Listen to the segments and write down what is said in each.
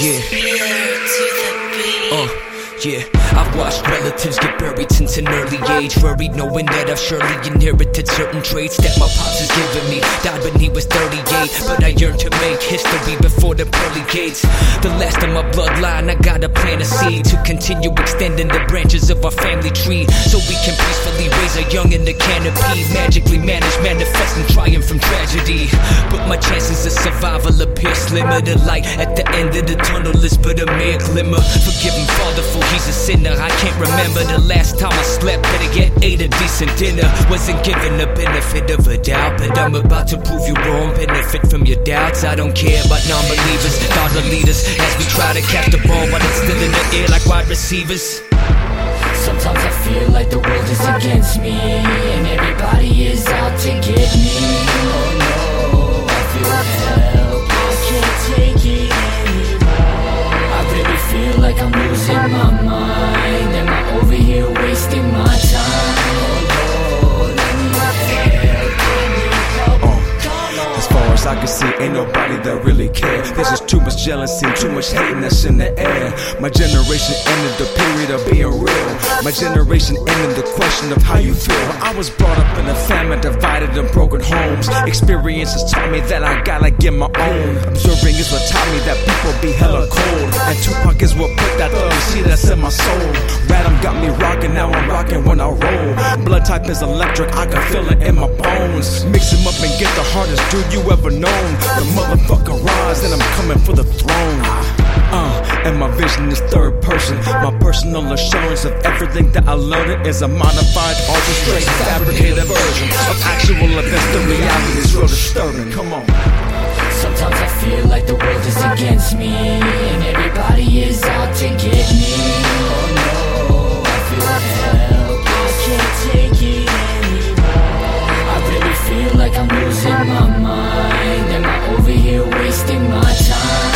Yeah. Uh, yeah. I've watched relatives get buried since an early age. Worried knowing that I've surely inherited certain traits that my pops has given me. Died when he was 38, but I yearned to make history before the pearly gates. The last of my bloodline, I gotta plant a seed to continue extending the branches of our family tree. So we can peacefully raise our young in the canopy. Magically manage, manifest, and triumph from tragedy. But my chances of survival appear slimmer. The light at the end of the tunnel is but a mere glimmer. Forgive him, Father, for he's a sinner. I can't remember the last time I slept. Better get ate a decent dinner. Wasn't given the benefit of a doubt, but I'm about to prove you wrong. Benefit from your doubts. I don't care about non believers. God will lead us as we try to catch the ball but it's still in the air like wide receivers. Sometimes I feel like the world is against me I can see, ain't nobody that really care. There's just too much jealousy, too much hating that's in the air. My generation ended the period of being real. My generation ended the question of how you feel. I was brought up in a family divided and broken homes. Experiences taught me that I gotta get my own. Observing is what taught me that people be hella cold. And Tupac is what put that thug that's in my soul. Radom got me rocking. Is electric, I can feel it in my bones. Mix him up and get the hardest dude you ever known. The motherfucker rise, and I'm coming for the throne. Uh, and my vision is third person. My personal assurance of everything that I learned is a modified, orchestrated, fabricated version of actual events. The reality is real disturbing. Come on. Sometimes I feel like the world is against me And everybody is out to get I'm my mind Am I over here wasting my time?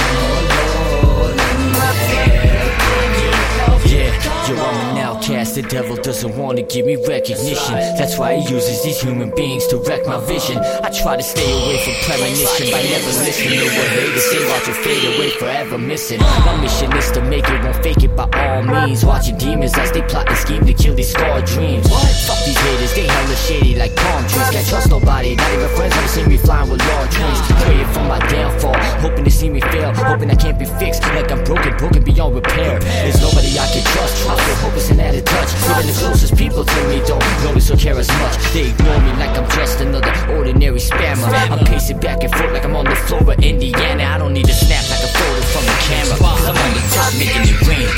Yeah, I'm an outcast. The devil doesn't want to give me recognition. That's why he uses these human beings to wreck my vision. I try to stay away from premonition by never listening to what haters say. Watch it fade away, forever missing. My mission is to make it, won't fake it by all means. Watching demons as they plot and scheme to kill these scarred dreams. Fuck Can't trust nobody, not even friends ever seen me flying with large wings. Praying for my downfall, hoping to see me fail, hoping I can't be fixed like I'm broken, broken beyond repair. There's nobody I can trust. I feel hopeless and out of touch. Even the closest people to me don't notice or care as much. They ignore me like I'm just another ordinary spammer. I'm pacing back and forth like I'm on the floor of Indiana. I don't need to snap like a photo from the camera. I'm on the top making it rain